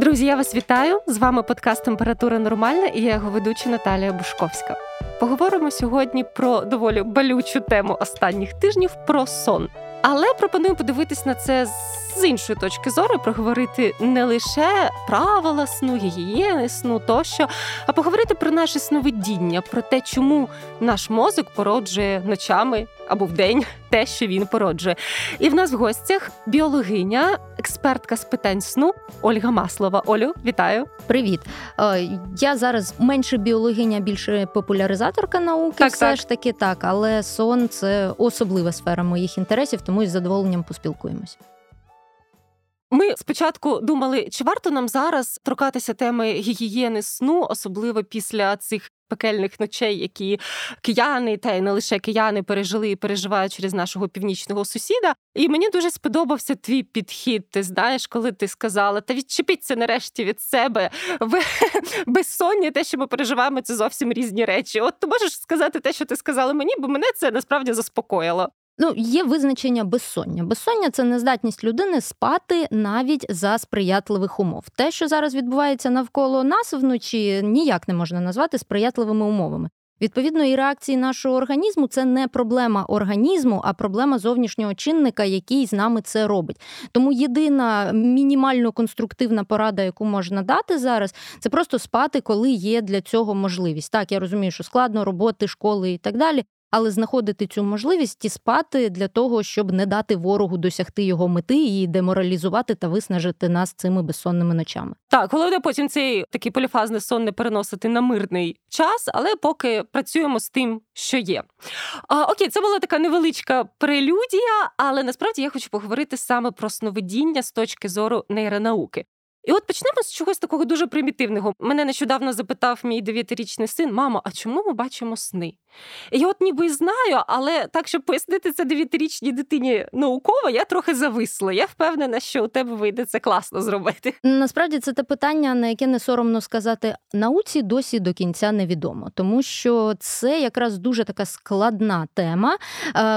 Друзі, я вас вітаю! З вами подкаст Температура Нормальна і я його ведуча Наталія Бушковська. Поговоримо сьогодні про доволі болючу тему останніх тижнів про сон. Але пропоную подивитись на це з іншої точки зору, проговорити не лише правила сну, гігієни сну тощо, а поговорити про наше сновидіння, про те, чому наш мозок породжує ночами або в день те, що він породжує. І в нас в гостях біологиня, експертка з питань сну Ольга Маслова. Олю, вітаю. Привіт. Е, я зараз менше біологиня, більше популяризаторка науки. Так, все так. ж таки так, але сон це особлива сфера моїх інтересів, тому із задоволенням поспілкуємось. Ми спочатку думали, чи варто нам зараз торкатися теми гігієни сну, особливо після цих пекельних ночей, які кияни, та й не лише кияни пережили і переживають через нашого північного сусіда. І мені дуже сподобався твій підхід. Ти знаєш, коли ти сказала, та відчепіться нарешті від себе Ви безсонні, те, що ми переживаємо, це зовсім різні речі. От ти можеш сказати те, що ти сказала мені, бо мене це насправді заспокоїло. Ну, є визначення безсоння. Безсоння це нездатність людини спати навіть за сприятливих умов. Те, що зараз відбувається навколо нас вночі, ніяк не можна назвати сприятливими умовами. Відповідно, і реакції нашого організму це не проблема організму, а проблема зовнішнього чинника, який з нами це робить. Тому єдина мінімально конструктивна порада, яку можна дати зараз, це просто спати, коли є для цього можливість. Так, я розумію, що складно роботи, школи і так далі але знаходити цю можливість і спати для того, щоб не дати ворогу досягти його мети і деморалізувати та виснажити нас цими безсонними ночами. Так, головне потім цей такий поліфазний сон не переносити на мирний час, але поки працюємо з тим, що є. А, Окей, це була така невеличка прелюдія, але насправді я хочу поговорити саме про сновидіння з точки зору нейронауки. І от почнемо з чогось такого дуже примітивного. Мене нещодавно запитав мій дев'ятирічний син: мамо, а чому ми бачимо сни? І я от ніби знаю, але так, щоб пояснити це дев'ятирічній дитині науково, я трохи зависла. Я впевнена, що у тебе вийде це класно зробити. Насправді це те питання, на яке не соромно сказати, науці досі до кінця невідомо, тому що це якраз дуже така складна тема,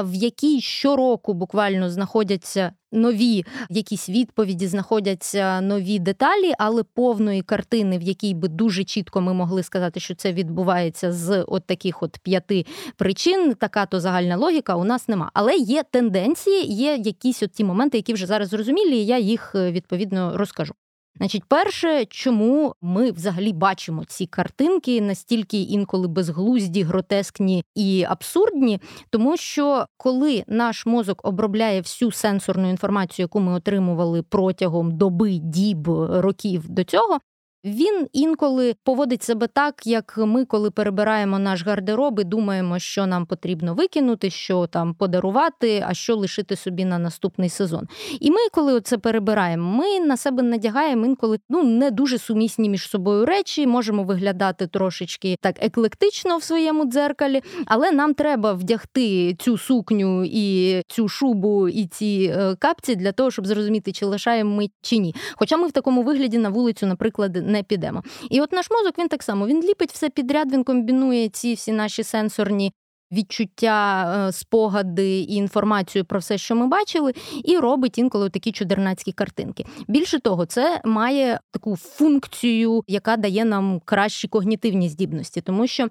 в якій щороку буквально знаходяться нові якісь відповіді, знаходяться нові деталі, але повної картини, в якій би дуже чітко ми могли сказати, що це відбувається з от таких от п'яти причин. Така то загальна логіка у нас нема. Але є тенденції, є якісь от ті моменти, які вже зараз зрозумілі, і я їх е, відповідно розкажу. Значить, перше, чому ми взагалі бачимо ці картинки настільки інколи безглузді, гротескні і абсурдні, тому що коли наш мозок обробляє всю сенсорну інформацію, яку ми отримували протягом доби, діб, років до цього, він інколи поводить себе так, як ми, коли перебираємо наш гардероб і думаємо, що нам потрібно викинути, що там подарувати, а що лишити собі на наступний сезон. І ми, коли це перебираємо, ми на себе надягаємо інколи ну не дуже сумісні між собою речі, можемо виглядати трошечки так еклектично в своєму дзеркалі, але нам треба вдягти цю сукню і цю шубу і ці е, капці для того, щоб зрозуміти, чи лишаємо ми чи ні. Хоча ми в такому вигляді на вулицю, наприклад, не підемо. І от наш мозок він так само він ліпить все підряд, він комбінує ці всі наші сенсорні. Відчуття, е, спогади і інформацію про все, що ми бачили, і робить інколи такі чудернацькі картинки. Більше того, це має таку функцію, яка дає нам кращі когнітивні здібності, тому що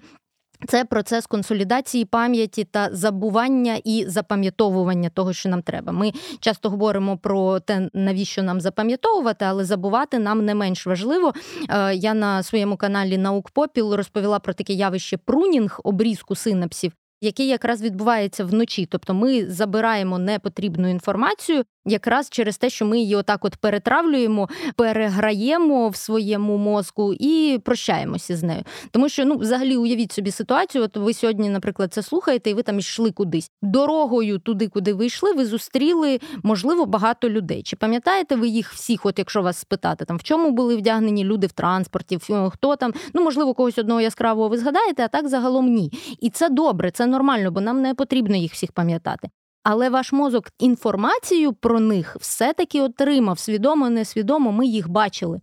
це процес консолідації пам'яті та забування і запам'ятовування того, що нам треба. Ми часто говоримо про те, навіщо нам запам'ятовувати, але забувати нам не менш важливо. Е, я на своєму каналі Наук Попіл розповіла про таке явище прунінг, обрізку синапсів, який якраз відбувається вночі. Тобто ми забираємо непотрібну інформацію якраз через те, що ми її отак от перетравлюємо, переграємо в своєму мозку і прощаємося з нею. Тому що ну, взагалі уявіть собі ситуацію. От ви сьогодні, наприклад, це слухаєте, і ви там йшли кудись. Дорогою туди, куди ви йшли, ви зустріли, можливо, багато людей. Чи пам'ятаєте ви їх всіх? От якщо вас спитати, там в чому були вдягнені люди в транспорті, хто там, ну можливо, когось одного яскравого ви згадаєте, а так загалом ні. І це добре, це нормально, бо нам не потрібно їх всіх пам'ятати. Але ваш мозок інформацію про них все-таки отримав свідомо, несвідомо, ми їх бачили.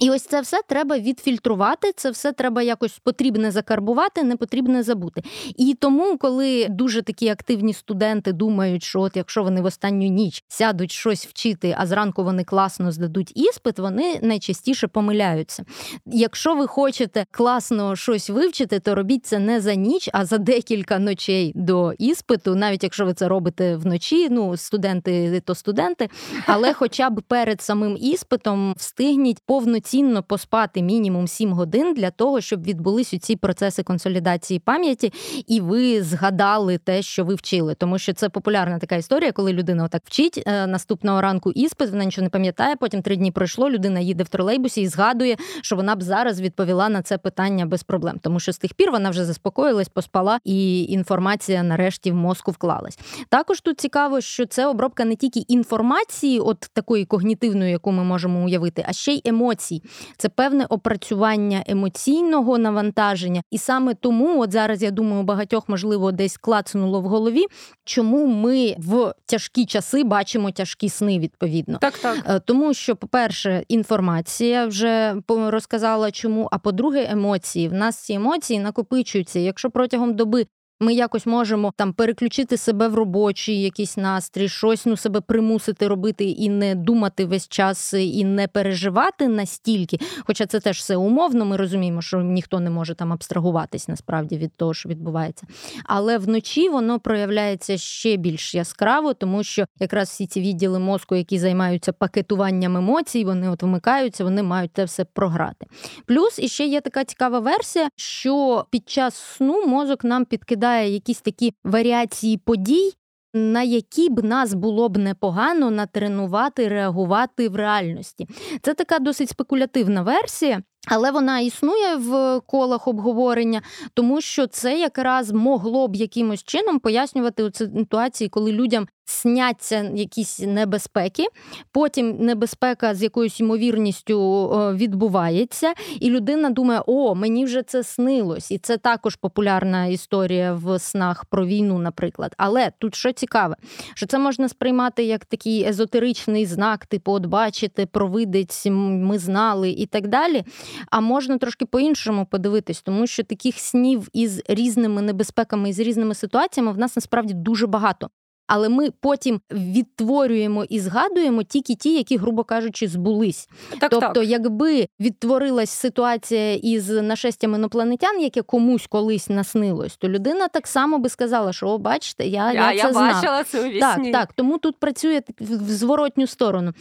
І ось це все треба відфільтрувати, це все треба якось потрібне закарбувати, не потрібне забути. І тому, коли дуже такі активні студенти думають, що от якщо вони в останню ніч сядуть щось вчити, а зранку вони класно здадуть іспит, вони найчастіше помиляються. Якщо ви хочете класно щось вивчити, то робіть це не за ніч, а за декілька ночей до іспиту, навіть якщо ви це робите вночі, ну студенти то студенти, але хоча б перед самим іспитом встигніть повно повноцінно поспати мінімум 7 годин для того, щоб відбулись ці процеси консолідації пам'яті, і ви згадали те, що ви вчили. Тому що це популярна така історія, коли людина отак вчить е, наступного ранку іспит, вона нічого не пам'ятає. Потім три дні пройшло. Людина їде в тролейбусі і згадує, що вона б зараз відповіла на це питання без проблем, тому що з тих пір вона вже заспокоїлась, поспала, і інформація нарешті в мозку вклалась. Також тут цікаво, що це обробка не тільки інформації, от такої когнітивної, яку ми можемо уявити, а ще й емоцій емоцій, це певне опрацювання емоційного навантаження. І саме тому, от зараз я думаю, багатьох можливо десь клацнуло в голові, чому ми в тяжкі часи бачимо тяжкі сни відповідно. Так, так. Е, тому що, по-перше, інформація вже розказала чому. А по-друге, емоції. В нас ці емоції накопичуються. Якщо протягом доби ми якось можемо там переключити себе в робочий якийсь настрій, щось ну себе примусити робити і не думати весь час, і не переживати настільки. Хоча це теж все умовно, ми розуміємо, що ніхто не може там абстрагуватись насправді від того, що відбувається. Але вночі воно проявляється ще більш яскраво, тому що якраз всі ці відділи мозку, які займаються пакетуванням емоцій, вони от вмикаються, вони мають це все програти. Плюс іще є така цікава версія, що під час сну мозок нам підкидає розглядає якісь такі варіації подій, на які б нас було б непогано натренувати, реагувати в реальності. Це така досить спекулятивна версія. Але вона існує в колах обговорення, тому що це якраз могло б якимось чином пояснювати у ситуації, коли людям сняться якісь небезпеки. Потім небезпека з якоюсь ймовірністю відбувається, і людина думає, о, мені вже це снилось. І це також популярна історія в снах про війну, наприклад. Але тут що цікаве, що це можна сприймати як такий езотеричний знак, типу, от бачите, провидець, ми знали і так далі. А можна трошки по-іншому подивитись, тому що таких снів із різними небезпеками і з різними ситуаціями в нас насправді дуже багато. Але ми потім відтворюємо і згадуємо тільки ті, які, грубо кажучи, збулись. Так, тобто, так. якби відтворилась ситуація із нашестям інопланетян, яке комусь колись наснилось, то людина так само би сказала, що о, бачите, я я, я це я знав. бачила це у вісні. Так, так. Тому тут працює в зворотню сторону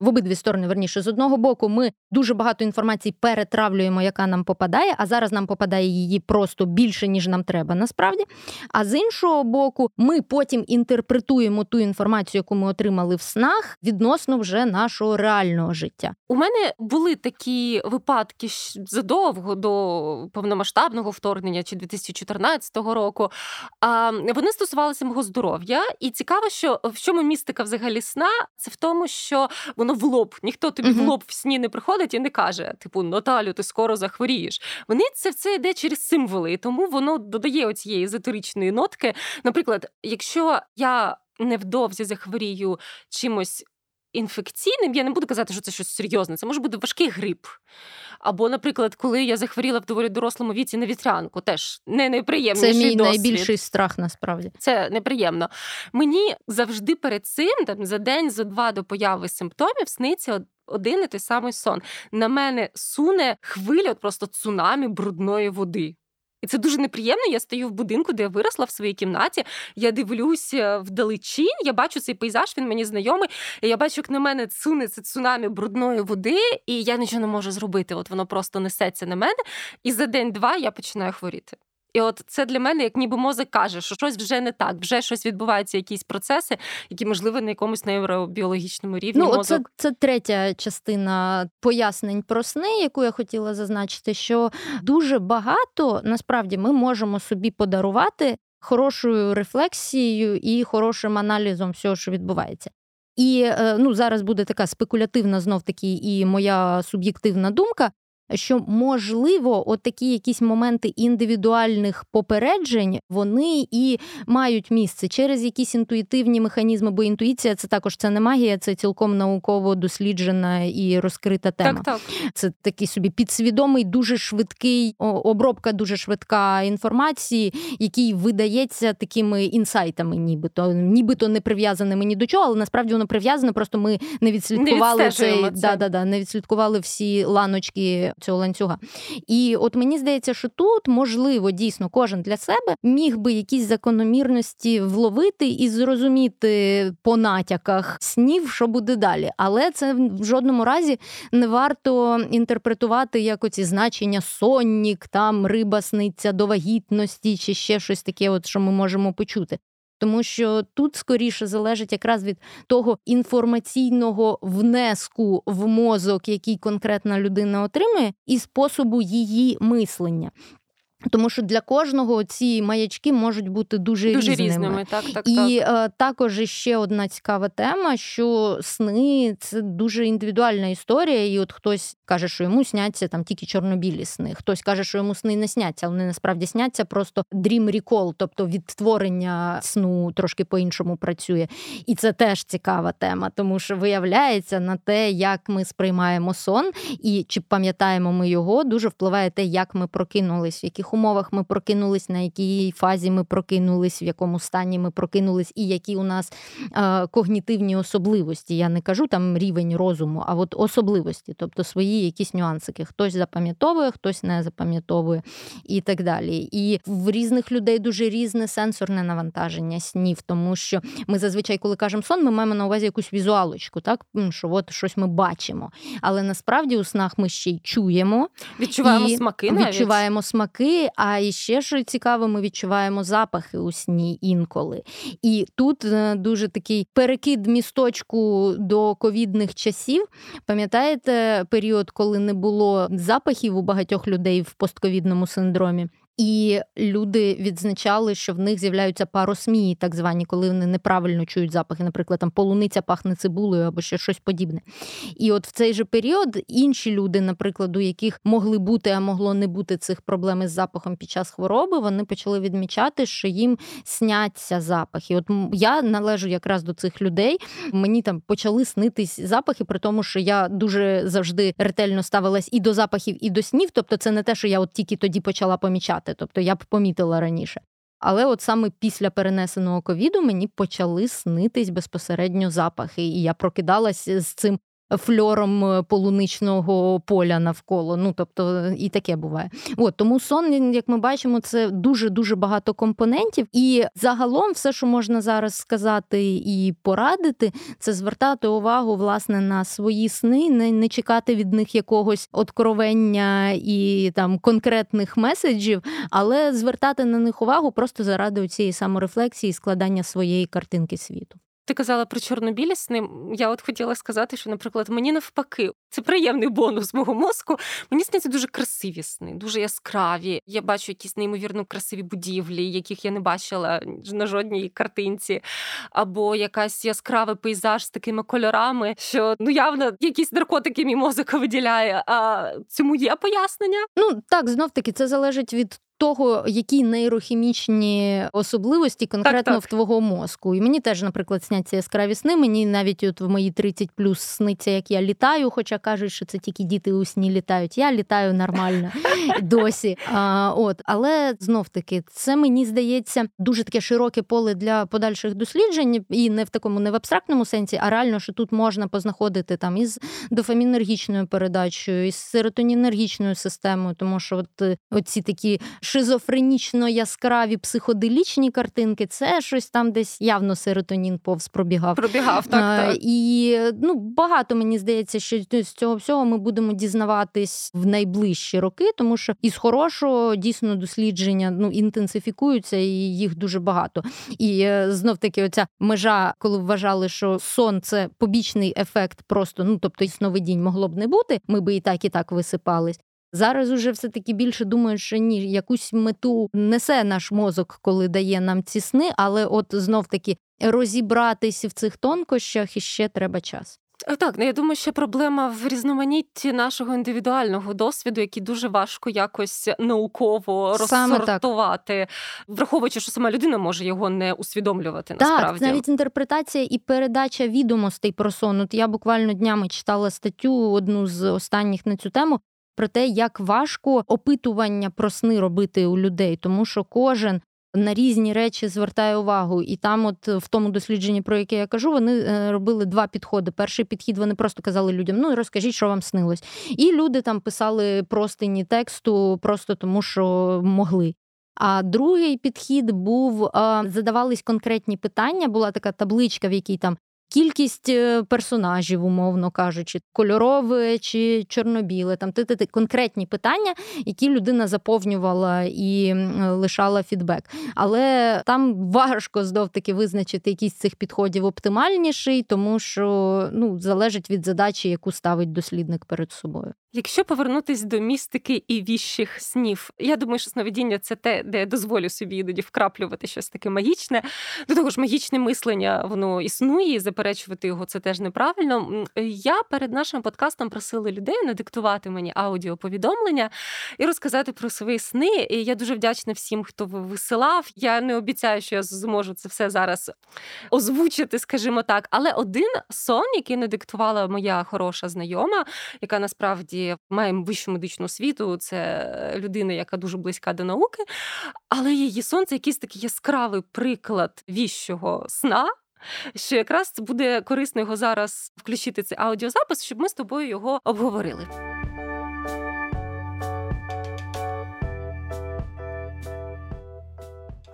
в обидві сторони верніше з одного боку, ми дуже багато інформації перетравлюємо, яка нам попадає, а зараз нам попадає її просто більше, ніж нам треба, насправді. А з іншого боку, ми потім інтерпретуємо ту інформацію, яку ми отримали в снах, відносно вже нашого реального життя. У мене були такі випадки задовго до повномасштабного вторгнення чи 2014 року. А вони стосувалися мого здоров'я, і цікаво, що в чому містика взагалі сна, це в тому, що воно воно в лоб. Ніхто тобі uh-huh. в лоб в сні не приходить і не каже: типу, Наталю, ти скоро захворієш. Вони це все йде через символи, і тому воно додає оцієї езотеричної нотки. Наприклад, якщо я невдовзі захворію чимось. Інфекційним, я не буду казати, що це щось серйозне. Це може бути важкий грип. Або, наприклад, коли я захворіла в доволі дорослому віці на вітрянку, теж не неприємний Це мій досвід. найбільший страх насправді. Це неприємно. Мені завжди перед цим, там за день, за два до появи симптомів, сниться один і той самий сон. На мене суне хвиля, от просто цунамі брудної води. І це дуже неприємно. Я стою в будинку, де я виросла в своїй кімнаті. Я дивлюся вдалечінь, я бачу цей пейзаж, він мені знайомий. і Я бачу, як на мене цунеться цунамі брудної води, і я нічого не можу зробити. От воно просто несеться на мене. І за день-два я починаю хворіти. І от це для мене, як ніби мозок каже, що щось вже не так, вже щось відбуваються, якісь процеси, які можливо на якомусь нейробіологічному рівні. Ну, мозок... це, це третя частина пояснень про сни, яку я хотіла зазначити, що дуже багато насправді ми можемо собі подарувати хорошою рефлексією і хорошим аналізом всього, що відбувається. І е, ну зараз буде така спекулятивна знов таки і моя суб'єктивна думка. Що можливо, от такі якісь моменти індивідуальних попереджень вони і мають місце через якісь інтуїтивні механізми, бо інтуїція це також це не магія, це цілком науково досліджена і розкрита тема. Так, так. Це такий собі підсвідомий, дуже швидкий обробка, дуже швидка інформації, який видається такими інсайтами, нібито нібито не прив'язаними ні до чого, але насправді воно прив'язане. Просто ми не відслідкували не цей це. Да, да, да, не відслідкували всі ланочки цього ланцюга. І от мені здається, що тут можливо дійсно кожен для себе міг би якісь закономірності вловити і зрозуміти по натяках снів, що буде далі. Але це в жодному разі не варто інтерпретувати як оці значення соннік, там риба сниться до вагітності, чи ще щось таке, от що ми можемо почути. Тому що тут скоріше залежить якраз від того інформаційного внеску в мозок, який конкретна людина отримує, і способу її мислення. Тому що для кожного ці маячки можуть бути дуже, дуже різними. різними. Так, так, І так. Е, також ще одна цікава тема, що сни це дуже індивідуальна історія. І от хтось каже, що йому сняться там тільки чорнобілі сни. Хтось каже, що йому сни не сняться, вони насправді сняться просто dream recall, тобто відтворення сну трошки по-іншому працює. І це теж цікава тема, тому що виявляється на те, як ми сприймаємо сон, і чи пам'ятаємо ми його, дуже впливає те, як ми прокинулись, в яких яких умовах ми прокинулись, на якій фазі ми прокинулись, в якому стані ми прокинулись, і які у нас е, когнітивні особливості. Я не кажу там рівень розуму, а от особливості, тобто свої якісь нюансики. Хтось запам'ятовує, хтось не запам'ятовує і так далі. І в різних людей дуже різне сенсорне навантаження снів, тому що ми зазвичай, коли кажемо сон, ми маємо на увазі якусь візуалочку, так що от щось ми бачимо. Але насправді у снах ми ще й чуємо, відчуваємо і смаки. навіть. Відчуваємо смаки, а ще що цікаво, ми відчуваємо запахи у сні інколи. І тут е, дуже такий перекид місточку до ковідних часів. Пам'ятаєте період, коли не було запахів у багатьох людей в постковідному синдромі? І люди відзначали, що в них з'являються паросмії, так звані, коли вони неправильно чують запахи. Наприклад, там полуниця пахне цибулею або ще щось подібне. І от в цей же період інші люди, наприклад, у яких могли бути, а могло не бути цих проблем із запахом під час хвороби, вони почали відмічати, що їм сняться запахи. От я належу якраз до цих людей. Мені там почали снитись запахи, при тому, що я дуже завжди ретельно ставилась і до запахів, і до снів. Тобто, це не те, що я от тільки тоді почала помічати помічати, тобто я б помітила раніше. Але от саме після перенесеного ковіду мені почали снитись безпосередньо запахи, і я прокидалась з цим фльором е, полуничного поля навколо. Ну тобто і таке буває. От тому сон, як ми бачимо, це дуже дуже багато компонентів. І загалом, все, що можна зараз сказати і порадити, це звертати увагу власне на свої сни, не, не чекати від них якогось откровення і там конкретних меседжів, але звертати на них увагу просто заради цієї саморефлексії, складання своєї картинки світу. Ти казала про чорнобілі сни. Я от хотіла сказати, що, наприклад, мені навпаки, це приємний бонус мого мозку. Мені сняться дуже красиві сни, дуже яскраві. Я бачу якісь неймовірно красиві будівлі, яких я не бачила на жодній картинці, або якась яскравий пейзаж з такими кольорами, що ну явно якісь наркотики мій мозок виділяє. А цьому є пояснення? Ну так знов таки це залежить від того, які нейрохімічні особливості конкретно так, так. в твого мозку. І мені теж, наприклад, сняться яскраві сни. Мені навіть от в мої 30 плюс сниться, як я літаю, хоча кажуть, що це тільки діти у сні літають. Я літаю нормально досі. А, от, Але знов таки, це мені здається дуже таке широке поле для подальших досліджень, і не в такому не в абстрактному сенсі, а реально, що тут можна познаходити там із дофамінергічною передачею, із серотонінергічною системою, тому що от е, оці такі шизофренічно яскраві психоделічні картинки, це щось там десь явно серотонін повз пробігав. Пробігав, так. так. І ну, багато мені здається, що з цього всього ми будемо дізнаватись в найближчі роки, тому що із хорошого дійсно дослідження ну, інтенсифікуються, і їх дуже багато. І е, знов таки, оця межа, коли вважали, що сон це побічний ефект, просто ну тобто сновидінь могло б не бути. Ми би і так, і так висипались. Зараз уже все таки більше думають, що ні, якусь мету несе наш мозок, коли дає нам ці сни, але от знов таки розібратись в цих тонкощах іще треба час. Е, так, ну я думаю, що проблема в різноманітті нашого індивідуального досвіду, який дуже важко якось науково розсортувати, враховуючи, що сама людина може його не усвідомлювати. насправді. Так, навіть інтерпретація і передача відомостей про сон. От Я буквально днями читала статтю одну з останніх на цю тему. Про те, як важко опитування про сни робити у людей, тому що кожен на різні речі звертає увагу. І там, от в тому дослідженні, про яке я кажу, вони е, робили два підходи. Перший підхід вони просто казали людям: ну розкажіть, що вам снилось. І люди там писали простині тексту, просто тому що могли. А другий підхід був задавались конкретні питання. Була така табличка, в якій там кількість е, персонажів, умовно кажучи, кольорове чи чорнобіле, там ти, конкретні питання, які людина заповнювала і лишала фідбек. Але там важко знов таки визначити якийсь з цих підходів оптимальніший, тому що ну залежить від задачі, яку ставить дослідник перед собою. Якщо повернутись до містики і віщих снів, я думаю, що сновидіння це те, де я дозволю собі іноді вкраплювати щось таке магічне. До того ж, магічне мислення воно існує, заперечувати його це теж неправильно. Я перед нашим подкастом просила людей надиктувати мені аудіоповідомлення і розказати про свої сни. І я дуже вдячна всім, хто висилав. Я не обіцяю, що я зможу це все зараз озвучити, скажімо так. Але один сон, який надиктувала моя хороша знайома, яка насправді має вищу медичну освіту, це людина, яка дуже близька до науки, але її сон це якийсь такий яскравий приклад віщого сна. Що якраз буде корисно його зараз включити цей аудіозапис, щоб ми з тобою його обговорили.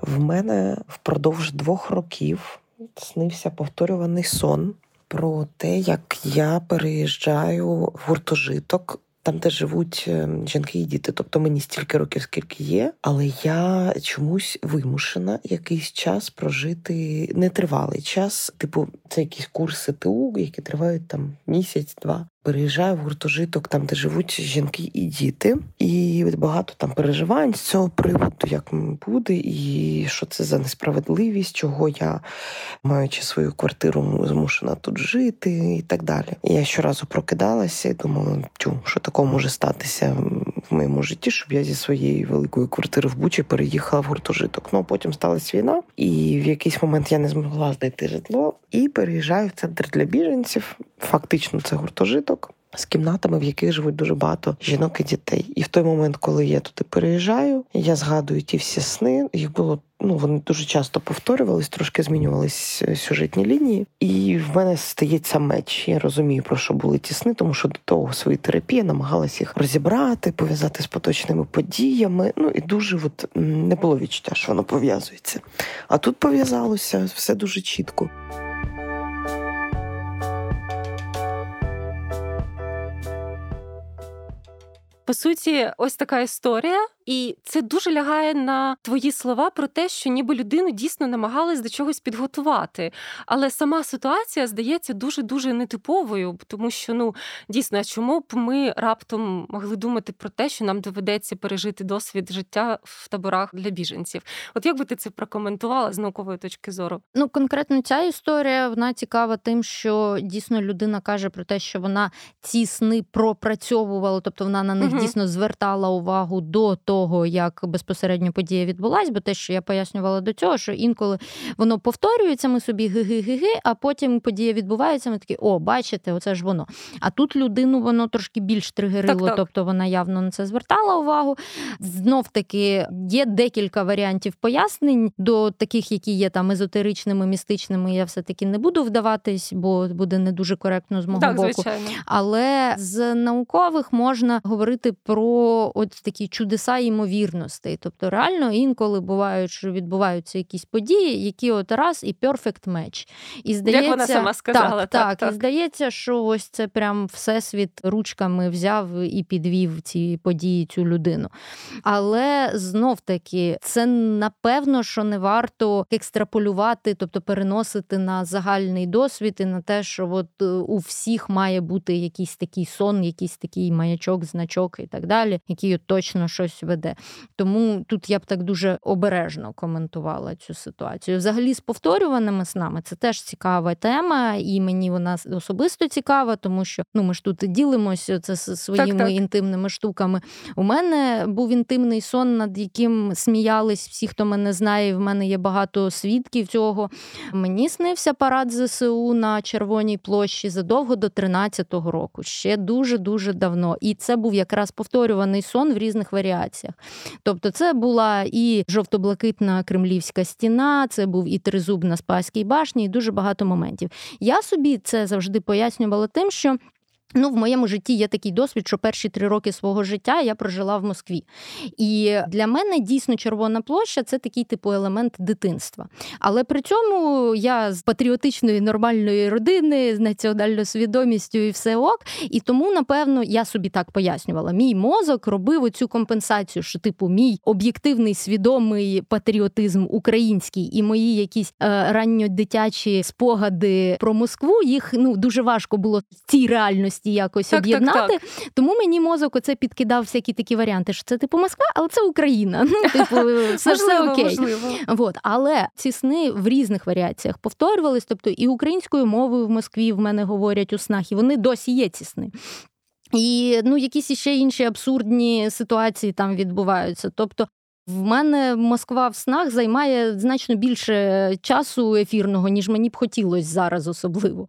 В мене впродовж двох років снився повторюваний сон про те, як я переїжджаю в гуртожиток. Там, де живуть е, жінки і діти, тобто мені стільки років, скільки є, але я чомусь вимушена якийсь час прожити нетривалий час. Типу, це якісь курси ТУ, які тривають там місяць-два переїжджаю в гуртожиток, там де живуть жінки і діти, і багато там переживань з цього приводу, як буде, і що це за несправедливість, чого я, маючи свою квартиру, змушена тут жити, і так далі. І я щоразу прокидалася і думала, тю, що такого може статися в моєму житті, щоб я зі своєї великої квартири в Бучі переїхала в гуртожиток. Ну а потім сталася війна, і в якийсь момент я не змогла знайти житло і переїжджаю в центр для біженців. Фактично, це гуртожиток. З кімнатами, в яких живуть дуже багато жінок і дітей. І в той момент, коли я туди переїжджаю, я згадую ті всі сни. Їх було ну вони дуже часто повторювались, трошки змінювались е, сюжетні лінії. І в мене стається меч. Я розумію, про що були ті сни, тому що до того своїй терапії намагалась їх розібрати, пов'язати з поточними подіями. Ну і дуже от не було відчуття, що воно пов'язується. А тут пов'язалося все дуже чітко. По суті, ось така історія. І це дуже лягає на твої слова про те, що ніби людину дійсно намагались до чогось підготувати. Але сама ситуація здається дуже дуже нетиповою, тому що ну дійсно, чому б ми раптом могли думати про те, що нам доведеться пережити досвід життя в таборах для біженців? От як би ти це прокоментувала з наукової точки зору? Ну конкретно ця історія вона цікава тим, що дійсно людина каже про те, що вона ці сни пропрацьовувала, тобто вона на них угу. дійсно звертала увагу до того того, як безпосередньо подія відбулась, бо те, що я пояснювала до цього, що інколи воно повторюється, ми собі ги-ги-ги-ги, а потім подія відбувається, ми такі, о, бачите, оце ж воно. А тут людину воно трошки більш тригерило, так, так. тобто вона явно на це звертала увагу. Знов таки є декілька варіантів пояснень до таких, які є там езотеричними, містичними. Я все-таки не буду вдаватись, бо буде не дуже коректно з мого так, боку. Звичайно. Але з наукових можна говорити про от такі чудеса ймовірностей. Тобто, реально інколи бувають, що відбуваються якісь події, які от раз і перфект меч. І здається, Як вона сама сказала. Так, так, так. І здається, що ось це прям всесвіт ручками взяв і підвів ці події, цю людину. Але знов таки, це напевно, що не варто екстраполювати, тобто переносити на загальний досвід і на те, що от е, у всіх має бути якийсь такий сон, якийсь такий маячок, значок і так далі, який от точно щось веде приведе. Тому тут я б так дуже обережно коментувала цю ситуацію. Взагалі, з повторюваними снами це теж цікава тема, і мені вона особисто цікава, тому що ну ми ж тут ділимося це своїми так, так. інтимними штуками. У мене був інтимний сон, над яким сміялись всі, хто мене знає. В мене є багато свідків цього. Мені снився парад ЗСУ на Червоній площі задовго до 13-го року, ще дуже дуже давно. І це був якраз повторюваний сон в різних варіаціях. Тобто, це була і жовто-блакитна кремлівська стіна, це був і тризуб на Спаській башні, і дуже багато моментів. Я собі це завжди пояснювала тим, що Ну, в моєму житті є такий досвід, що перші три роки свого життя я прожила в Москві. І для мене дійсно Червона площа це такий типу елемент дитинства. Але при цьому я з патріотичної нормальної родини, з національною свідомістю і все ок. І тому, напевно, я собі так пояснювала. Мій мозок робив оцю компенсацію, що, типу, мій об'єктивний свідомий патріотизм український і мої якісь е, ранньодитячі спогади про Москву, їх ну дуже важко було в цій реальності можливості якось так, об'єднати. Так, так. Тому мені мозок оце підкидав всякі такі варіанти, що це типу Москва, але це Україна. Ну, типу, все все окей. Вот. Але ці сни в різних варіаціях повторювались, тобто і українською мовою в Москві в мене говорять у снах, і вони досі є ці сни. І ну, якісь ще інші абсурдні ситуації там відбуваються. Тобто в мене Москва в снах займає значно більше часу ефірного, ніж мені б хотілося зараз особливо.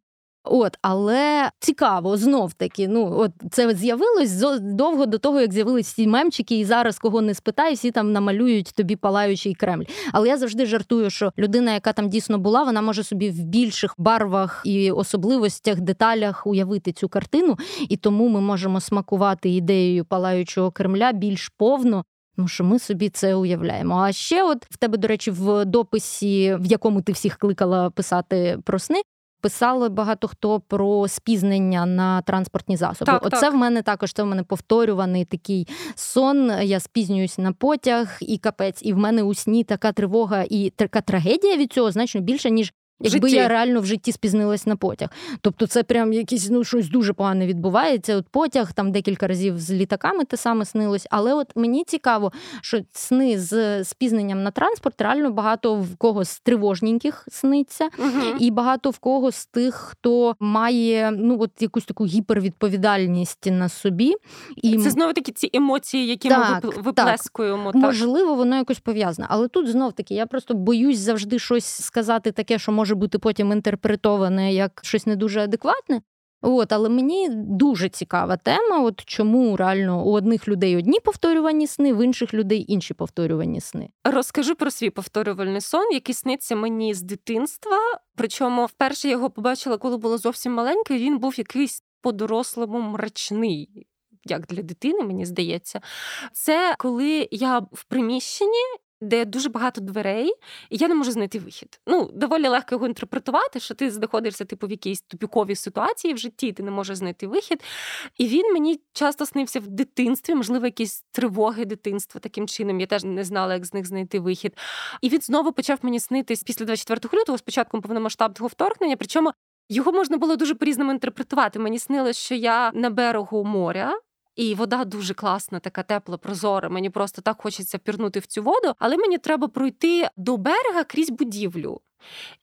От, але цікаво, знов таки, ну от це з'явилось довго до того, як з'явились ці мемчики, і зараз кого не спитай, всі там намалюють тобі палаючий Кремль. Але я завжди жартую, що людина, яка там дійсно була, вона може собі в більших барвах і особливостях, деталях уявити цю картину, і тому ми можемо смакувати ідеєю палаючого Кремля більш повно. Тому що ми собі це уявляємо. А ще, от в тебе, до речі, в дописі, в якому ти всіх кликала писати про сни, Писали багато хто про спізнення на транспортні засоби. Так, Оце так. в мене також це в мене повторюваний такий сон. Я спізнююсь на потяг і капець, і в мене у сні така тривога і така трагедія від цього значно більше, ніж Якби я реально в житті спізнилась на потяг. Тобто це прям якісь ну щось дуже погане відбувається. От потяг там декілька разів з літаками те саме снилось. Але от мені цікаво, що сни з спізненням на транспорт реально багато в кого з тривожненьких сниться, угу. і багато в кого з тих, хто має ну от якусь таку гіпервідповідальність на собі. І Це знову таки ці емоції, які так, ми виплескуємо. Так. Можливо, воно якось пов'язане. Але тут знов таки я просто боюсь завжди щось сказати таке, що може може бути потім інтерпретоване як щось не дуже адекватне. От, але мені дуже цікава тема. От чому реально у одних людей одні повторювані сни, в інших людей інші повторювані сни. Розкажи про свій повторювальний сон, який сниться мені з дитинства. Причому вперше я його побачила, коли була зовсім маленька. Він був якийсь по-дорослому мрачний. Як для дитини, мені здається, це коли я в приміщенні де дуже багато дверей, і я не можу знайти вихід. Ну, доволі легко його інтерпретувати, що ти знаходишся типу в якійсь тупіковій ситуації в житті, ти не можеш знайти вихід. І він мені часто снився в дитинстві, можливо, якісь тривоги дитинства таким чином. Я теж не знала, як з них знайти вихід. І він знову почав мені снитись після 24 лютого, з початком повномасштабного вторгнення. Причому його можна було дуже по-різному інтерпретувати. Мені снилось, що я на берегу моря. І вода дуже класна, така тепла, прозора. Мені просто так хочеться пірнути в цю воду, але мені треба пройти до берега крізь будівлю.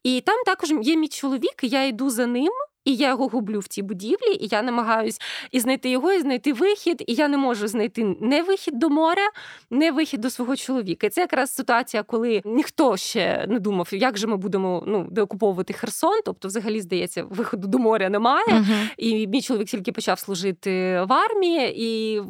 І там також є мій чоловік, і я йду за ним. І я його гублю в цій будівлі, і я намагаюсь і знайти його, і знайти вихід. І я не можу знайти не вихід до моря, не вихід до свого чоловіка. І це якраз ситуація, коли ніхто ще не думав, як же ми будемо ну деокуповувати Херсон. Тобто, взагалі, здається, виходу до моря немає. Uh-huh. І мій чоловік тільки почав служити в армії, і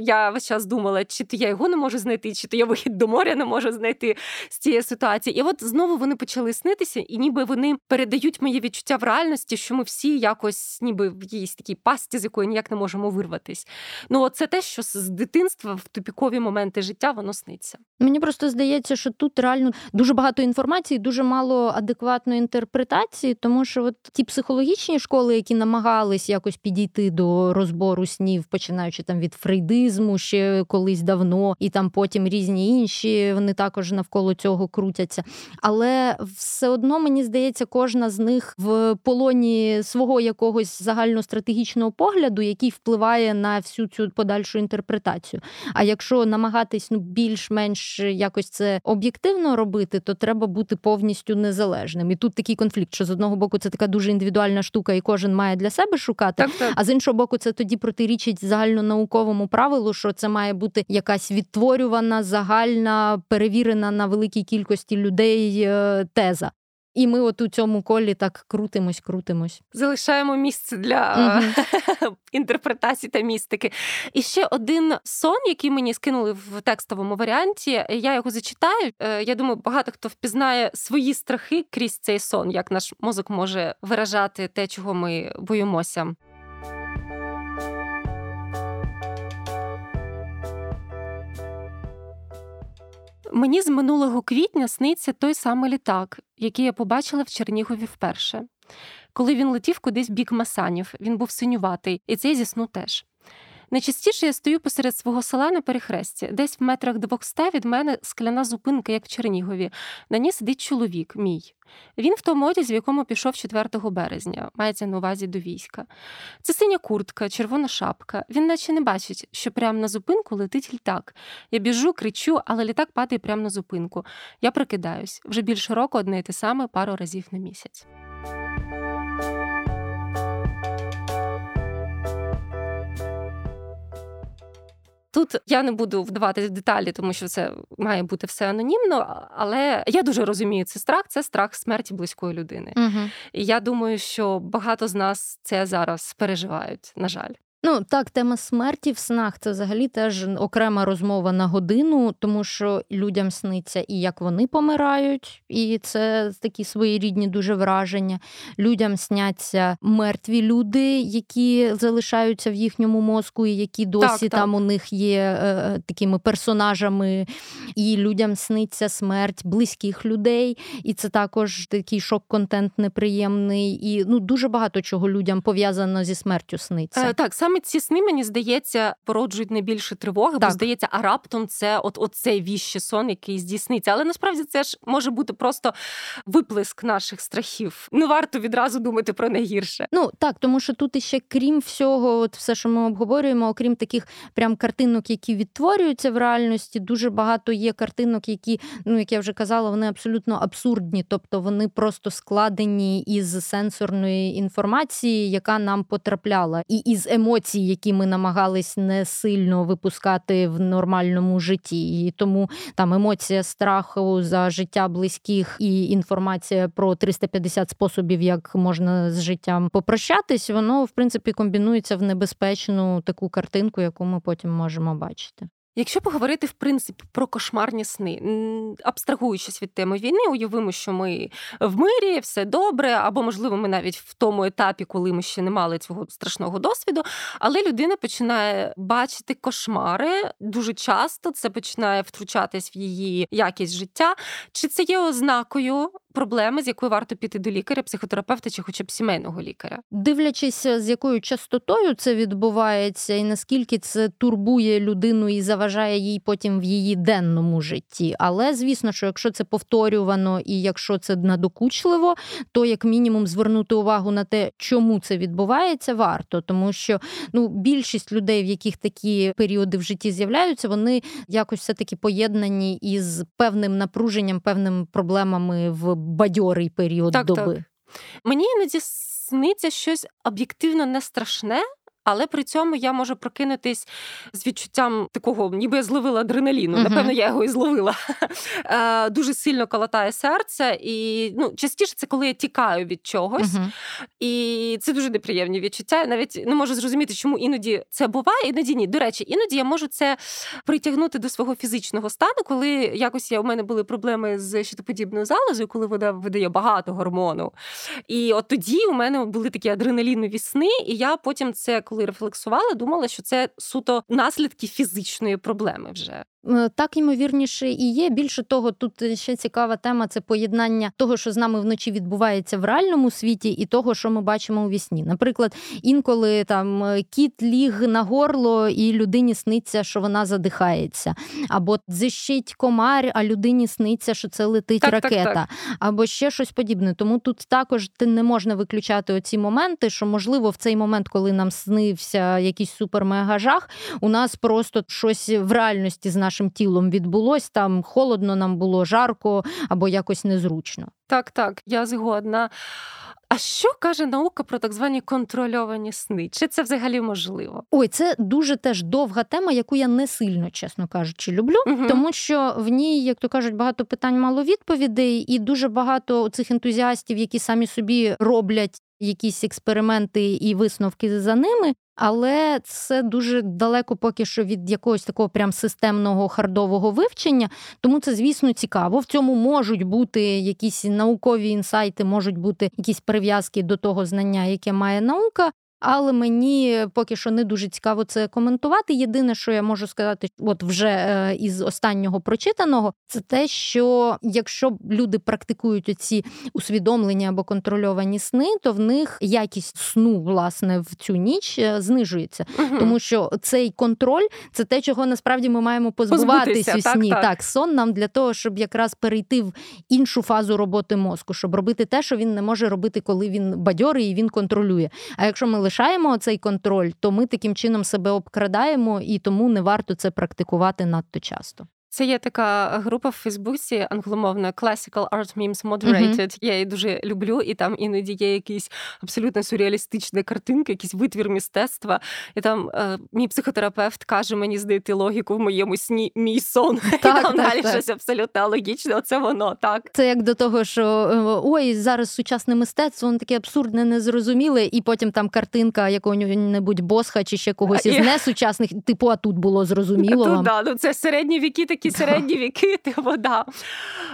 я весь час думала, чи то я його не можу знайти, чи то я вихід до моря не можу знайти з цієї ситуації. І от знову вони почали снитися, і ніби вони передають моє відчуття в реальності, що ми всі всі якось ніби в якійсь такій пасті, з якої ніяк не можемо вирватись. Ну, це те, що з дитинства в тупікові моменти життя воно сниться. Мені просто здається, що тут реально дуже багато інформації, дуже мало адекватної інтерпретації, тому що от ті психологічні школи, які намагались якось підійти до розбору снів, починаючи там від фрейдизму ще колись давно, і там потім різні інші, вони також навколо цього крутяться. Але все одно мені здається, кожна з них в полоні свого якогось загальностратегічного погляду, який впливає на всю цю подальшу інтерпретацію. А якщо намагатись ну більш-менш якось це об'єктивно робити, то треба бути повністю незалежним. І тут такий конфлікт, що з одного боку це така дуже індивідуальна штука, і кожен має для себе шукати. Так, так. А з іншого боку, це тоді протирічить загальнонауковому правилу, що це має бути якась відтворювана, загальна, перевірена на великій кількості людей е, теза. І ми от у цьому колі так крутимось, крутимось. Залишаємо місце для угу. інтерпретації та містики. І ще один сон, який мені скинули в текстовому варіанті. Я його зачитаю. Е, я думаю, багато хто впізнає свої страхи крізь цей сон, як наш мозок може виражати те, чого ми боїмося. Мені з минулого квітня сниться той самий літак, який я побачила в Чернігові вперше. Коли він летів кудись бік Масанів, він був синюватий, і цей зі сну теж. Найчастіше я стою посеред свого села на перехресті, десь в метрах двохста від мене скляна зупинка, як в Чернігові. На ній сидить чоловік, мій. Він в тому одязі, в якому пішов 4 березня, мається на увазі до війська. Це синя куртка, червона шапка. Він наче не бачить, що прямо на зупинку летить літак. Я біжу, кричу, але літак падає прямо на зупинку. Я прикидаюсь вже більше року одне і те саме пару разів на місяць. Тут я не буду вдаватися в деталі, тому що це має бути все анонімно. Але я дуже розумію цей страх. Це страх смерті близької людини. Угу. І я думаю, що багато з нас це зараз переживають. На жаль. Ну так, тема смерті в снах це взагалі теж окрема розмова на годину, тому що людям сниться і як вони помирають, і це такі своєрідні дуже враження. Людям сняться мертві люди, які залишаються в їхньому мозку, і які досі так, там так. у них є е, такими персонажами, і людям сниться смерть близьких людей. І це також такий шок-контент неприємний. І ну дуже багато чого людям пов'язано зі смертю сниться. Е, так, саме ці сни, мені здається, породжують найбільше тривоги, так. бо здається, а раптом це от оцей віщий сон, який здійсниться. Але насправді це ж може бути просто виплеск наших страхів. Не варто відразу думати про найгірше. Ну так, тому що тут іще крім всього, от все, що ми обговорюємо, окрім таких прям картинок, які відтворюються в реальності, дуже багато є картинок, які, ну як я вже казала, вони абсолютно абсурдні, тобто вони просто складені із сенсорної інформації, яка нам потрапляла, і із емоцій емоцій, які ми намагались не сильно випускати в нормальному житті. І тому там емоція страху за життя близьких і інформація про 350 способів, як можна з життям попрощатись, воно в принципі комбінується в небезпечну таку картинку, яку ми потім можемо бачити. Якщо поговорити в принципі про кошмарні сни, абстрагуючись від теми війни, уявимо, що ми в мирі, все добре, або можливо, ми навіть в тому етапі, коли ми ще не мали цього страшного досвіду, але людина починає бачити кошмари дуже часто. Це починає втручатись в її якість життя. Чи це є ознакою проблеми, з якою варто піти до лікаря, психотерапевта чи хоча б сімейного лікаря, дивлячись, з якою частотою це відбувається, і наскільки це турбує людину і заважає їй потім в її денному житті. Але звісно, що якщо це повторювано і якщо це надокучливо, то як мінімум звернути увагу на те, чому це відбувається, варто, тому що ну більшість людей, в яких такі періоди в житті з'являються, вони якось все таки поєднані із певним напруженням, певними проблемами в бадьорий період так, доби. Так. Мені іноді сниться щось об'єктивно не страшне, але при цьому я можу прокинутись з відчуттям такого, ніби я зловила адреналіну. Uh-huh. Напевно, я його і зловила. Е, дуже сильно колотає серце. І ну, частіше це коли я тікаю від чогось. Uh-huh. І це дуже неприємні відчуття. Я навіть не можу зрозуміти, чому іноді це буває, іноді ні. До речі, іноді я можу це притягнути до свого фізичного стану, коли якось я у мене були проблеми з щитоподібною залозою, коли вода видає багато гормону. І от тоді у мене були такі адреналінові сни, і я потім це коли рефлексувала, думала, що це суто наслідки фізичної проблеми вже. Е, так ймовірніше і є. Більше того, тут ще цікава тема це поєднання того, що з нами вночі відбувається в реальному світі, і того, що ми бачимо у вісні. Наприклад, інколи там е, кіт ліг на горло, і людині сниться, що вона задихається, або зищить комар, а людині сниться, що це летить так, ракета, так, так. або ще щось подібне. Тому тут також не можна виключати оці моменти, що можливо в цей момент, коли нам снився якийсь супер-мегажах, у нас просто щось в реальності з нашим тілом відбулось. Там холодно нам було жарко або якось незручно. Так, так, я згодна. А що каже наука про так звані контрольовані сни? Чи це взагалі можливо? Ой, це дуже теж довга тема, яку я не сильно, чесно кажучи, люблю, угу. тому що в ній, як то кажуть, багато питань, мало відповідей, і дуже багато цих ентузіастів, які самі собі роблять якісь експерименти і висновки за ними, але це дуже далеко поки що від якогось такого прям системного хардового вивчення. Тому це, звісно, цікаво. В цьому можуть бути якісь наукові інсайти, можуть бути якісь прив'язки до того знання, яке має наука але мені поки що не дуже цікаво це коментувати. Єдине, що я можу сказати, от вже е, із останнього прочитаного, це те, що якщо люди практикують оці усвідомлення або контрольовані сни, то в них якість сну власне в цю ніч е, знижується, угу. тому що цей контроль це те, чого насправді ми маємо позбуватись у сні. Так, так, сон нам для того, щоб якраз перейти в іншу фазу роботи мозку, щоб робити те, що він не може робити, коли він бадьорий і він контролює. А якщо ми залишаємо цей контроль, то ми таким чином себе обкрадаємо, і тому не варто це практикувати надто часто. Це є така група в Фейсбуці англомовна Classical Art Memes Moderated. Uh-huh. Я її дуже люблю, і там іноді є якісь абсолютно сюрреалістичні картинки, якийсь витвір мистецтва. І там е, мій психотерапевт каже мені знайти логіку в моєму сні мій сон. Так, і там так, далі так. щось абсолютно логічне. Оце воно так. Це як до того, що е, ой, зараз сучасне мистецтво, воно таке абсурдне, незрозуміле, і потім там картинка якого-небудь босха чи ще когось із несучасних, типу, а тут було зрозуміло. Тут, вам. Да, ну Це середні віки такі такі середні віки, типу, да.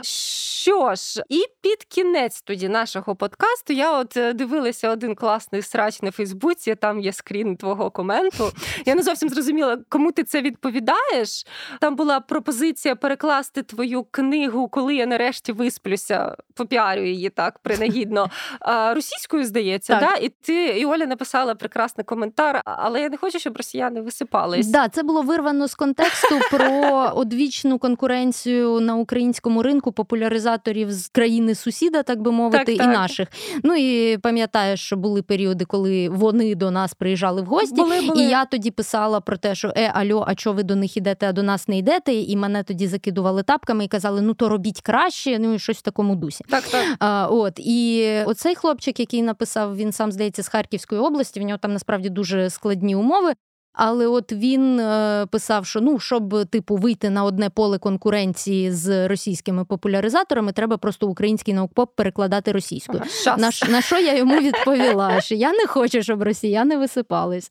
Що ж, і під кінець тоді нашого подкасту я от е, дивилася один класний срач на Фейсбуці, там є скрін твого коменту. Я не зовсім зрозуміла, кому ти це відповідаєш. Там була пропозиція перекласти твою книгу, коли я нарешті висплюся, попіарю її так принагідно. Російською здається, так. да? і ти і Оля написала прекрасний коментар, але я не хочу, щоб росіяни висипались. Да, це було вирвано з контексту про одвічну конкуренцію на українському ринку популяризацію організаторів з країни сусіда, так би мовити, так, так. і наших. Ну і пам'ятаєш, що були періоди, коли вони до нас приїжджали в гості, були, були. і я тоді писала про те, що е, альо, а чого ви до них йдете, а до нас не йдете? І мене тоді закидували тапками і казали, ну то робіть краще, ну і щось в такому дусі. Так, так. А, От і оцей хлопчик, який написав, він сам здається з Харківської області. В нього там насправді дуже складні умови. Але от він е, писав, що ну, щоб типу вийти на одне поле конкуренції з російськими популяризаторами, треба просто український наукпоп перекладати російською. Ага, на, на що я йому відповіла? Що я не хочу, щоб росіяни висипались.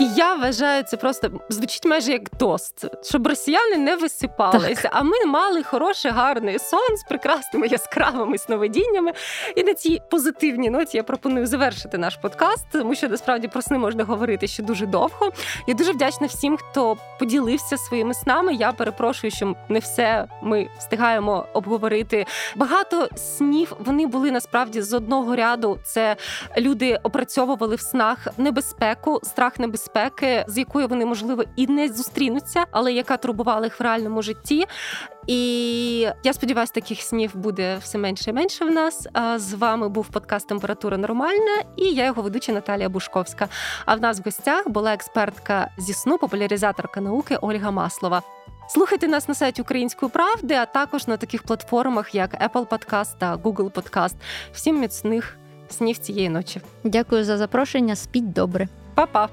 І я вважаю, це просто звучить майже як тост, щоб росіяни не висипалися. А ми мали хороший, гарний сон з прекрасними яскравими сновидіннями. І на цій позитивній ноті я пропоную завершити наш подкаст, тому що насправді про сни можна говорити ще дуже довго. Я дуже вдячна всім, хто поділився своїми снами. Я перепрошую, що не все ми встигаємо обговорити. Багато снів вони були насправді з одного ряду. Це люди опрацьовували в снах небезпеку, страх небезпеки безпеки, з якою вони можливо і не зустрінуться, але яка турбувала їх в реальному житті. І я сподіваюся, таких снів буде все менше і менше в нас. З вами був подкаст Температура Нормальна і я його ведуча Наталія Бушковська. А в нас в гостях була експертка зі сну, популяризаторка науки Ольга Маслова. Слухайте нас на сайті Української правди, а також на таких платформах, як Apple Podcast та Google Podcast. Всім міцних снів цієї ночі. Дякую за запрошення. Спіть добре, Па-па!